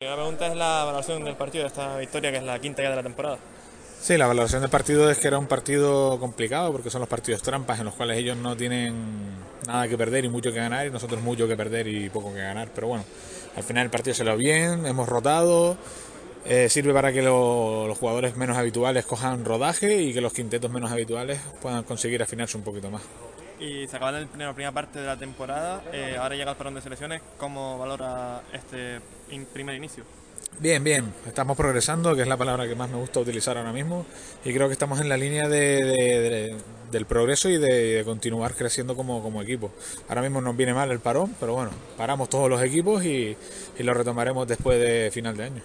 La pregunta es la valoración del partido de esta victoria, que es la quinta ya de la temporada. Sí, la valoración del partido es que era un partido complicado porque son los partidos trampas en los cuales ellos no tienen nada que perder y mucho que ganar y nosotros mucho que perder y poco que ganar. Pero bueno, al final el partido se lo bien, hemos rotado, eh, sirve para que lo- los jugadores menos habituales cojan rodaje y que los quintetos menos habituales puedan conseguir afinarse un poquito más. Y se acaba la primera, parte de la temporada, eh, ahora llega el parón de selecciones. ¿Cómo valora este primer inicio? Bien, bien, estamos progresando, que es la palabra que más me gusta utilizar ahora mismo, y creo que estamos en la línea de, de- de- del progreso y de, de continuar creciendo como, como equipo. Ahora mismo nos viene mal el parón, pero bueno, paramos todos los equipos y, y lo retomaremos después de final de año.